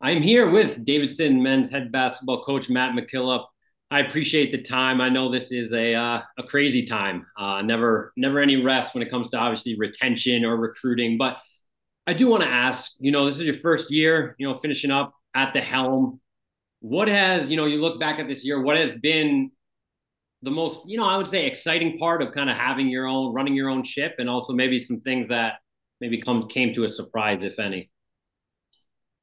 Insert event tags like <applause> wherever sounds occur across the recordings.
I'm here with Davidson men's head basketball coach Matt McKillop. I appreciate the time. I know this is a uh, a crazy time. Uh, never never any rest when it comes to obviously retention or recruiting. But I do want to ask. You know, this is your first year. You know, finishing up at the helm. What has you know? You look back at this year. What has been the most you know? I would say exciting part of kind of having your own, running your own ship, and also maybe some things that maybe come came to a surprise, if any.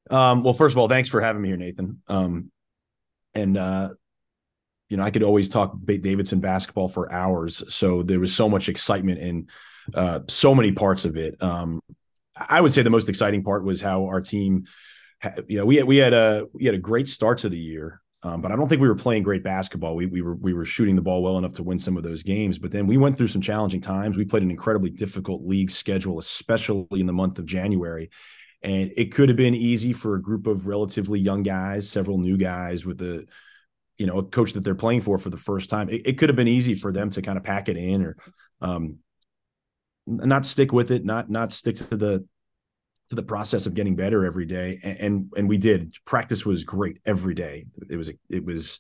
Um, well, first of all, thanks for having me here, Nathan. Um, and uh, you know, I could always talk Davidson basketball for hours. So there was so much excitement in uh, so many parts of it. Um, I would say the most exciting part was how our team, you know, we had, we had a we had a great start to the year, um, but I don't think we were playing great basketball. We we were we were shooting the ball well enough to win some of those games, but then we went through some challenging times. We played an incredibly difficult league schedule, especially in the month of January, and it could have been easy for a group of relatively young guys, several new guys with a, you know, a coach that they're playing for for the first time. It, it could have been easy for them to kind of pack it in or um, not stick with it, not not stick to the to the process of getting better every day. And and, and we did. Practice was great every day. It was it was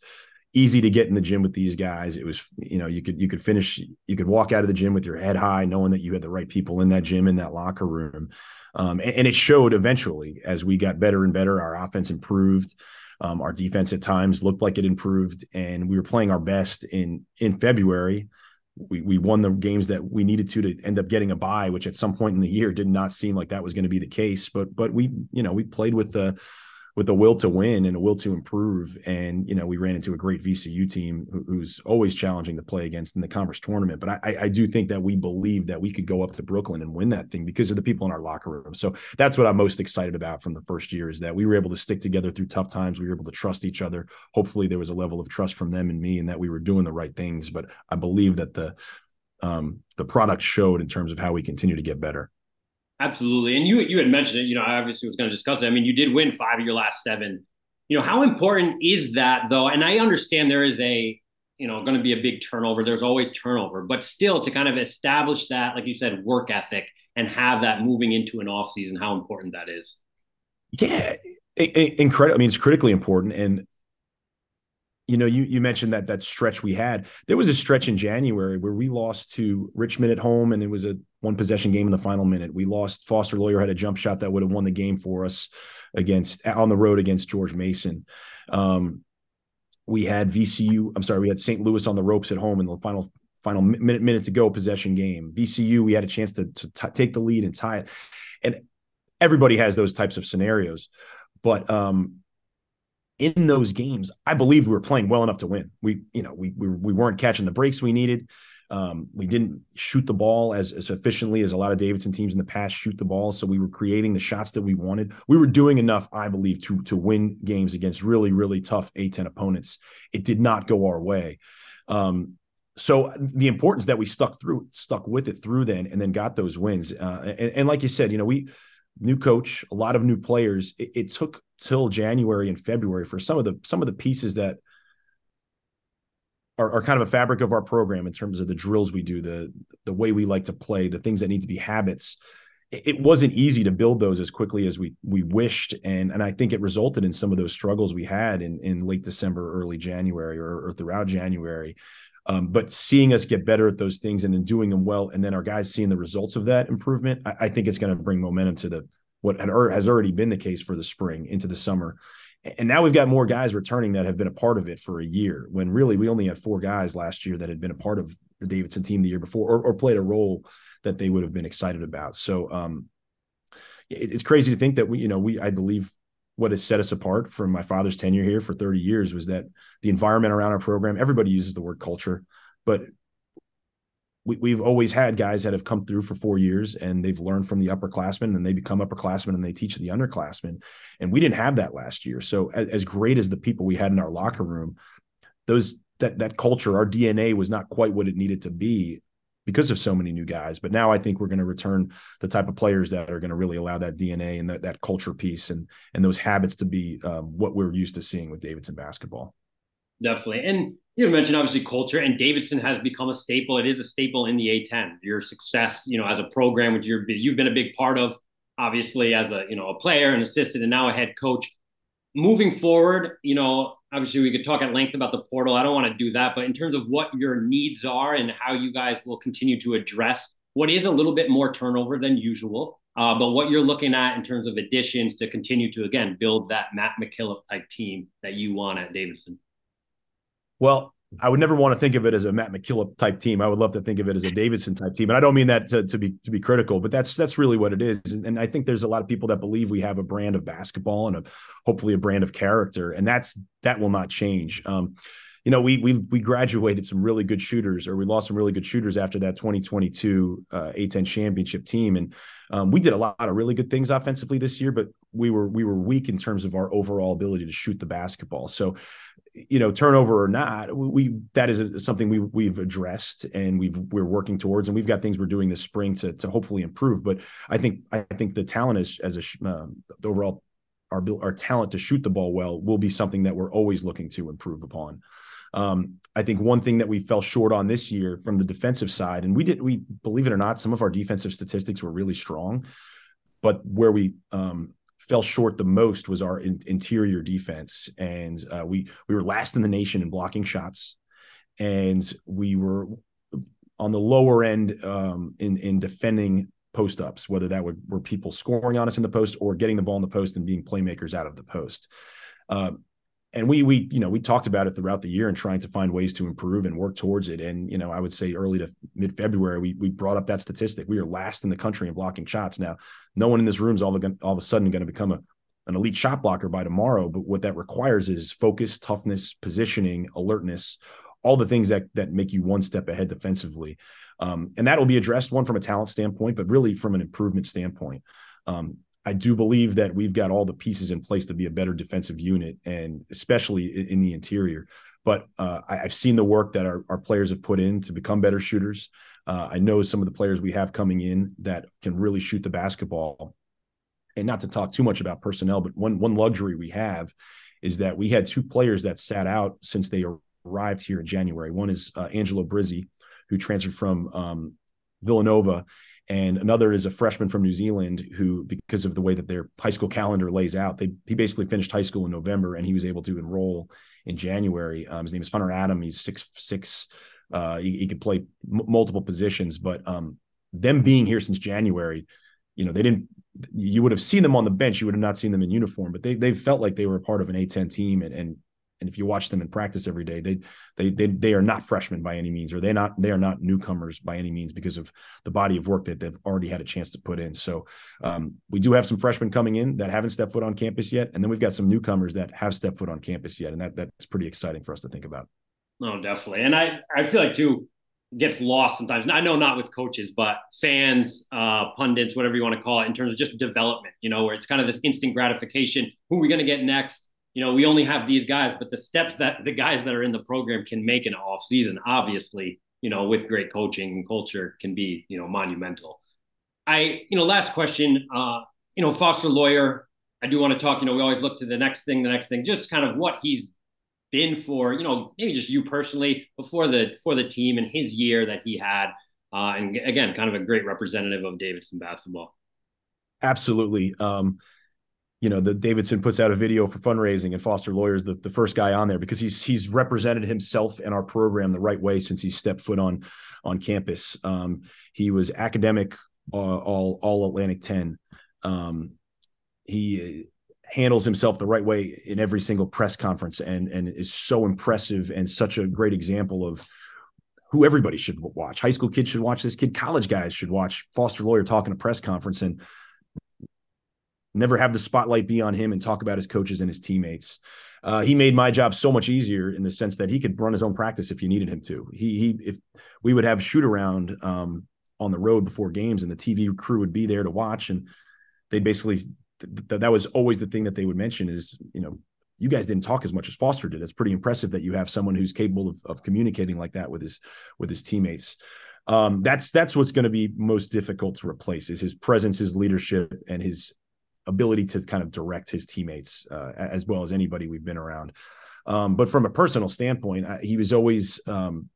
easy to get in the gym with these guys. It was, you know, you could you could finish, you could walk out of the gym with your head high, knowing that you had the right people in that gym in that locker room. Um, and, and, it showed eventually as we got better and better. Our offense improved. Um, our defense at times looked like it improved, and we were playing our best in in February. We we won the games that we needed to to end up getting a bye, which at some point in the year did not seem like that was going to be the case. But but we you know we played with the with a will to win and a will to improve. And you know, we ran into a great VCU team who, who's always challenging to play against in the conference tournament. But I, I do think that we believe that we could go up to Brooklyn and win that thing because of the people in our locker room. So that's what I'm most excited about from the first year is that we were able to stick together through tough times. We were able to trust each other. Hopefully, there was a level of trust from them and me, and that we were doing the right things. But I believe that the um, the product showed in terms of how we continue to get better. Absolutely. And you you had mentioned it, you know, I obviously was going to discuss it. I mean, you did win five of your last seven. You know, how important is that though? And I understand there is a, you know, going to be a big turnover. There's always turnover, but still to kind of establish that, like you said, work ethic and have that moving into an off season, how important that is. Yeah, incredible. I mean, it's critically important. And you know, you you mentioned that that stretch we had. There was a stretch in January where we lost to Richmond at home, and it was a one possession game in the final minute. We lost. Foster Loyer had a jump shot that would have won the game for us against on the road against George Mason. Um, we had VCU. I'm sorry, we had St. Louis on the ropes at home in the final final minute minute to go possession game. VCU, we had a chance to, to t- take the lead and tie it, and everybody has those types of scenarios, but um, in those games, I believed we were playing well enough to win. We, you know, we we, we weren't catching the breaks we needed. Um, we didn't shoot the ball as, as efficiently as a lot of Davidson teams in the past shoot the ball. So we were creating the shots that we wanted. We were doing enough, I believe, to to win games against really, really tough A10 opponents. It did not go our way. Um, so the importance that we stuck through, stuck with it through then, and then got those wins. Uh, and, and like you said, you know, we new coach, a lot of new players. It, it, took till January and February for some of the some of the pieces that are, are, kind of a fabric of our program in terms of the drills we do, the the way we like to play, the things that need to be habits. It, wasn't easy to build those as quickly as we we wished, and and I think it resulted in some of those struggles we had in in late December, early January, or, or throughout January. Um, but seeing us get better at those things and then doing them well, and then our guys seeing the results of that improvement, I, I think it's going to bring momentum to the what had, has already been the case for the spring into the summer. And now we've got more guys returning that have been a part of it for a year. When really we only had four guys last year that had been a part of the Davidson team the year before, or, or played a role that they would have been excited about. So um, it, it's crazy to think that we, you know, we I believe what has set us apart from my father's tenure here for 30 years was that the environment around our program, everybody uses the word culture, but we, have always had guys that have come through for four years and they've learned from the upperclassmen and they become upperclassmen and they teach the underclassmen. And we didn't have that last year. So as, as great as the people we had in our locker room, those that that culture, our DNA was not quite what it needed to be because of so many new guys. But now I think we're going to return the type of players that are going to really allow that DNA and that, that culture piece and and those habits to be um, what we're used to seeing with Davidson basketball. Definitely, and you mentioned obviously culture, and Davidson has become a staple. It is a staple in the A10. Your success, you know, as a program, which you're you've been a big part of, obviously as a you know a player, an assistant, and now a head coach. moving forward, you know, obviously we could talk at length about the portal. I don't want to do that, but in terms of what your needs are and how you guys will continue to address what is a little bit more turnover than usual, uh, but what you're looking at in terms of additions to continue to again build that Matt McKillop type team that you want at Davidson. Well, I would never want to think of it as a Matt McKillop type team. I would love to think of it as a Davidson type team, and I don't mean that to, to be to be critical, but that's that's really what it is. And, I think there's a lot of people that believe we have a brand of basketball and a, hopefully a brand of character, and that's that will not change. Um, you know, we we we graduated some really good shooters, or we lost some really good shooters after that 2022 uh, A10 championship team, and um, we did a lot of really good things offensively this year, but we were we were weak in terms of our overall ability to shoot the basketball. So, you know, turnover or not, we that is something we we've addressed and we've we're working towards, and we've got things we're doing this spring to to hopefully improve. But I think I think the talent is as a um, the overall our our talent to shoot the ball well will be something that we're always looking to improve upon. Um, I think one thing that we fell short on this year from the defensive side, and we did, we believe it or not, some of our defensive statistics were really strong, but where we um, fell short the most was our in, interior defense, and uh, we we were last in the nation in blocking shots, and we were on the lower end um, in in defending post ups, whether that were people scoring on us in the post or getting the ball in the post and being playmakers out of the post. Uh, and we we you know we talked about it throughout the year and trying to find ways to improve and work towards it. And you know i would say early to mid february we we brought up that statistic. We are last in the country in blocking shots. Now no one in this room is all of, all of a sudden going to become a an elite shot blocker by tomorrow. But what that requires is focus toughness positioning alertness all the things that that make you one step ahead defensively. Um, and that will be addressed one from a talent standpoint but really from an improvement standpoint. Um, I do believe that we've got all the pieces in place to be a better defensive unit, and especially in the interior. But uh, I, have seen the work that our, our players have put in to become better shooters. Uh, I know some of the players we have coming in that can really shoot the basketball. And not to talk too much about personnel, but one one luxury we have is that we had two players that sat out since they arrived here in January. One is uh, Angelo Brizzi, who transferred from um, Villanova, and another is a freshman from New Zealand who, because of the way that their high school calendar lays out, they he basically finished high school in November and he was able to enroll in January. Um, his name is Hunter Adam. He's six six. Uh, he, he could play m- multiple positions, but um, them being here since January, you know, they didn't. You would have seen them on the bench. You would have not seen them in uniform, but they they felt like they were a part of an A10 team and and and if you watch them in practice every day, they they they they are not freshmen by any means, or they not they are not newcomers by any means because of the body of work that they've already had a chance to put in. So um, we do have some freshmen coming in that haven't stepped foot on campus yet, and then we've got some newcomers that have stepped foot on campus yet, and that that's pretty exciting for us to think about. No, definitely, and I I feel like too gets lost sometimes. I know not with coaches, but fans, uh, pundits, whatever you want to call it, in terms of just development. You know, where it's kind of this instant gratification. Who are we going to get next? You know, we only have these guys, but the steps that the guys that are in the program can make in off season, obviously, you know, with great coaching and culture can be, you know, monumental. I, you know, last question, uh, you know, Foster Loyer, I do want to talk, you know, we always look to the next thing, the next thing, just kind of what he's been for, you know, maybe just you personally before the, for the team and his year that he had. Uh, and again, kind of a great representative of Davidson basketball. Absolutely. Um, you know, the Davidson puts out a video for fundraising and Foster Loyer's the, the first guy on there because he's he's represented himself and our program the right way since he stepped foot on on campus. Um, he was academic uh, all all Atlantic 10. Um, he handles himself the right way in every single press conference and and is so impressive and such a great example of who everybody should watch. High school kids should watch this kid. College guys should watch Foster Loyer talking a press conference and never have the spotlight be on him and talk about his coaches and his teammates. Uh, he made my job so much easier in the sense that he could run his own practice if you needed him to. He he if we would have shoot around um, on the road before games and the TV crew would be there to watch and they basically th- that was always the thing that they would mention is you know you guys didn't talk as much as Foster did. That's pretty impressive that you have someone who's capable of, of communicating like that with his with his teammates. Um, that's that's what's going to be most difficult to replace is his presence, his leadership, and his ability to kind of direct his teammates uh, as well as anybody we've been around. Um, but from a personal standpoint, I, he was always um,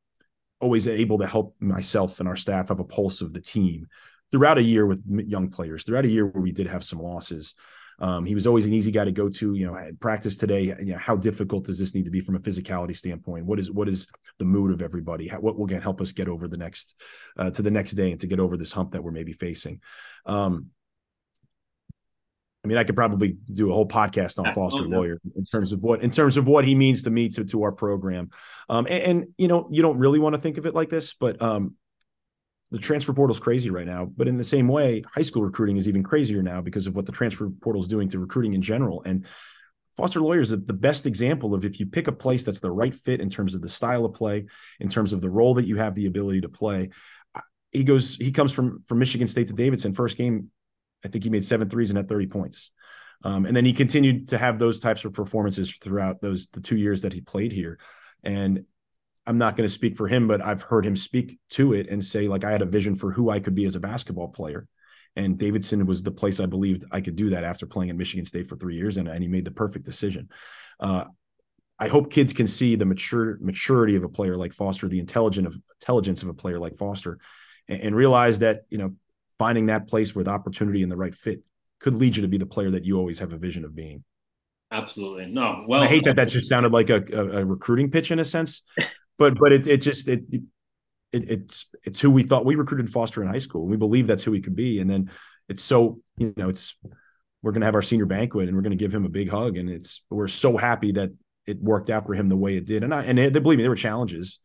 always able to help myself and our staff have a pulse of the team throughout a year with young players, throughout a year where we did have some losses. Um, he was always an easy guy to go to. You know, practice today. You know, how difficult does this need to be from a physicality standpoint? What is what is the mood of everybody? How, what will get help us get over the next uh, to the next day and to get over this hump that we're maybe facing? Um, I mean, I could probably do a whole podcast on Foster Loyer in terms of what in terms of what he means to me to to our program. Um, and, and, you know, you don't really want to think of it like this, but um, the transfer portal is crazy right now. But in the same way, high school recruiting is even crazier now because of what the transfer portal is doing to recruiting in general. And Foster Loyer is the best example of if you pick a place that's the right fit in terms of the style of play, in terms of the role that you have the ability to play. He goes, he comes from from Michigan State to Davidson. First game I think he made seven threes and had 30 points. Um, and then he continued to have those types of performances throughout those the two years that he played here. And I'm not going to speak for him, but I've heard him speak to it and say, like, I had a vision for who I could be as a basketball player. And Davidson was the place I believed I could do that after playing at Michigan State for three years, and, and he made the perfect decision. Uh, I hope kids can see the mature maturity of a player like Foster, the intelligent of intelligence of a player like Foster, and, and realize that you know finding that place with opportunity and the right fit could lead you to be the player that you always have a vision of being. Absolutely. No. Well, I hate that that just sounded like a, a, a recruiting pitch in a sense, but but it it just it, it it's it's who we thought we recruited Foster in high school. We believe that's who he could be, and then it's so you know it's we're going to have our senior banquet and we're going to give him a big hug, and it's we're so happy that it worked out for him the way it did. And I and it, believe me, there were challenges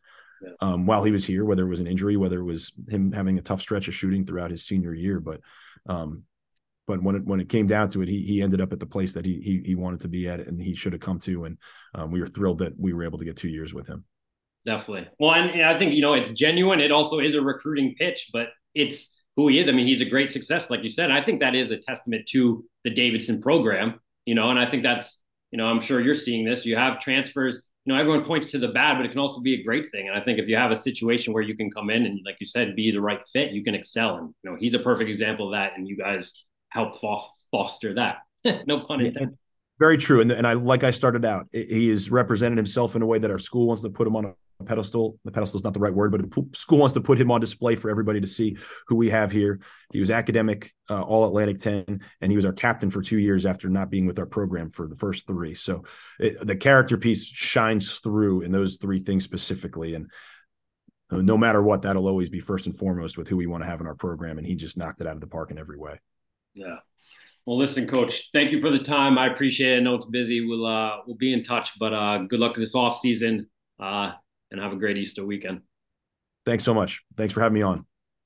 um, while he was here, whether it was an injury, whether it was him having a tough stretch of shooting throughout his senior year. But um, but when it when it came down to it, he he ended up at the place that he he, he wanted to be at, and he should have come to. And um, we were thrilled that we were able to get two years with him. Definitely. Well, and I think you know it's genuine. It also is a recruiting pitch, but it's who he is. I mean, he's a great success, like you said. I think that is a testament to the Davidson program. You know, and I think that's you know I'm sure you're seeing this. You have transfers you know, everyone points to the bad, but it can also be a great thing. And I think if you have a situation where you can come in and, like you said, be the right fit, you can excel. And you know, he's a perfect example of that. And you guys help foster that. <laughs> no pun intended. Very true. And, and I, like I started out, he has represented himself in a way that our school wants to put him on a pedestal. The pedestal is not the right word, but school wants to put him on display for everybody to see who we have here. He was academic, uh, all Atlantic 10, and he was our captain for two years after not being with our program for the first three. So it, the character piece shines through in those three things specifically. And uh, no matter what, that'll always be first and foremost with who we want to have in our program. And he just knocked it out of the park in every way. Yeah. Well, listen, coach, thank you for the time. I appreciate it. I know it's busy. We'll, uh, we'll be in touch, but, uh, good luck this off season. Uh, and have a great Easter weekend. Thanks so much. Thanks for having me on.